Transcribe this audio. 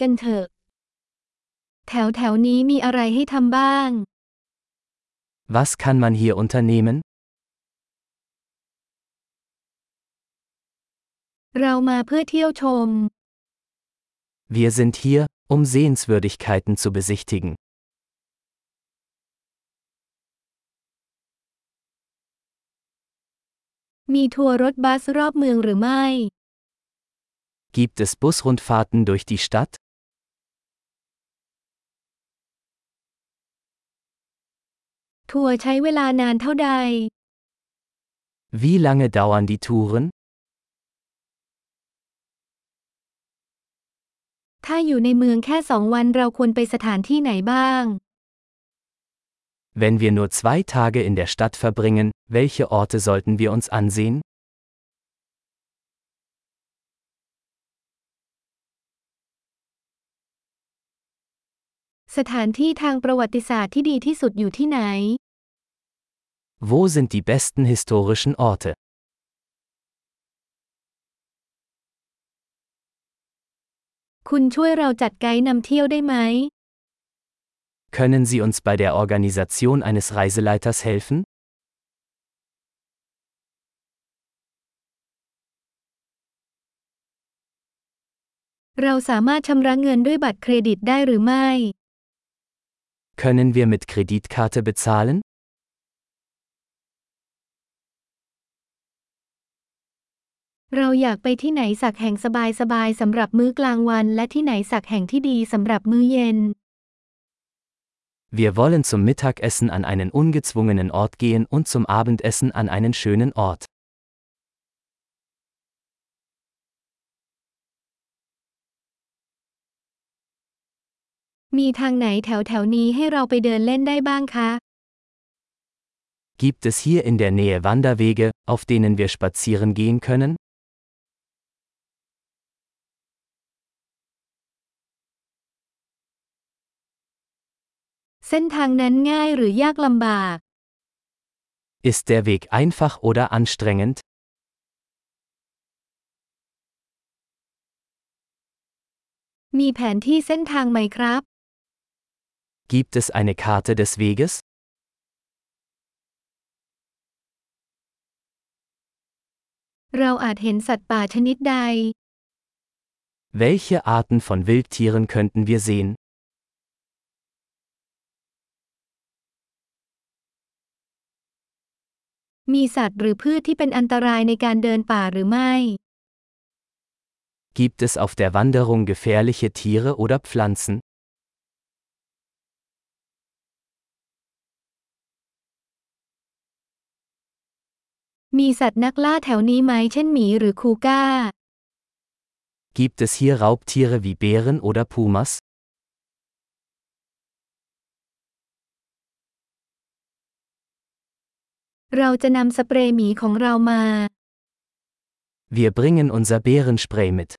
กันเถอะ แถวแถวนี้มีอะไรให้ทำบ้าง Was kann man hier unternehmen? เรามาเพื่อเที่ยวชม Wir sind hier, um Sehenswürdigkeiten zu besichtigen. มีทัวร์รถบัสรอบเมืองหรือไม่ Gibt es Busrundfahrten durch die Stadt? Wie lange dauern die Touren? Wenn wir nur zwei Tage in der Stadt verbringen, welche Orte sollten wir uns ansehen? สถานที่ทางประวัติศาสตร์ที่ดีที่สุดอยู่ที่ไหน Wo sind die besten historischen Orte? คุณช่วยเราจัดไกด์นำเที่ยวได้ไหม Können Sie uns bei der Organisation eines Reiseleiters helfen? เราสามารถชำระเงินด้วยบัตรเครดิตได้หรือไม่ Können wir mit Kreditkarte bezahlen? Wir wollen zum Mittagessen an einen ungezwungenen Ort gehen und zum Abendessen an einen schönen Ort. มีทางไหนแถวแถวๆนี้ให้เราไปเดินเล่นได้บ้างคะ Gibt es hier in der Nähe Wanderwege, auf denen wir spazieren gehen können? เส้นทางนั้นง่ายหรือยากลำบาก Ist der Weg einfach oder anstrengend? มีแผนที่เส้นทางไหมครับ Gibt es eine Karte des Weges? Welche Arten von Wildtieren könnten wir sehen? Gibt es auf der Wanderung gefährliche Tiere oder Pflanzen? มีสัตว์นักล่าแถวนี้ไหมเช่นหมีหรือคูก้า Gibt es hier Raubtiere wie Bären oder Pumas? เราจะนำสเปรย์หมีของเรามา Wir bringen unser Bärenspray mit.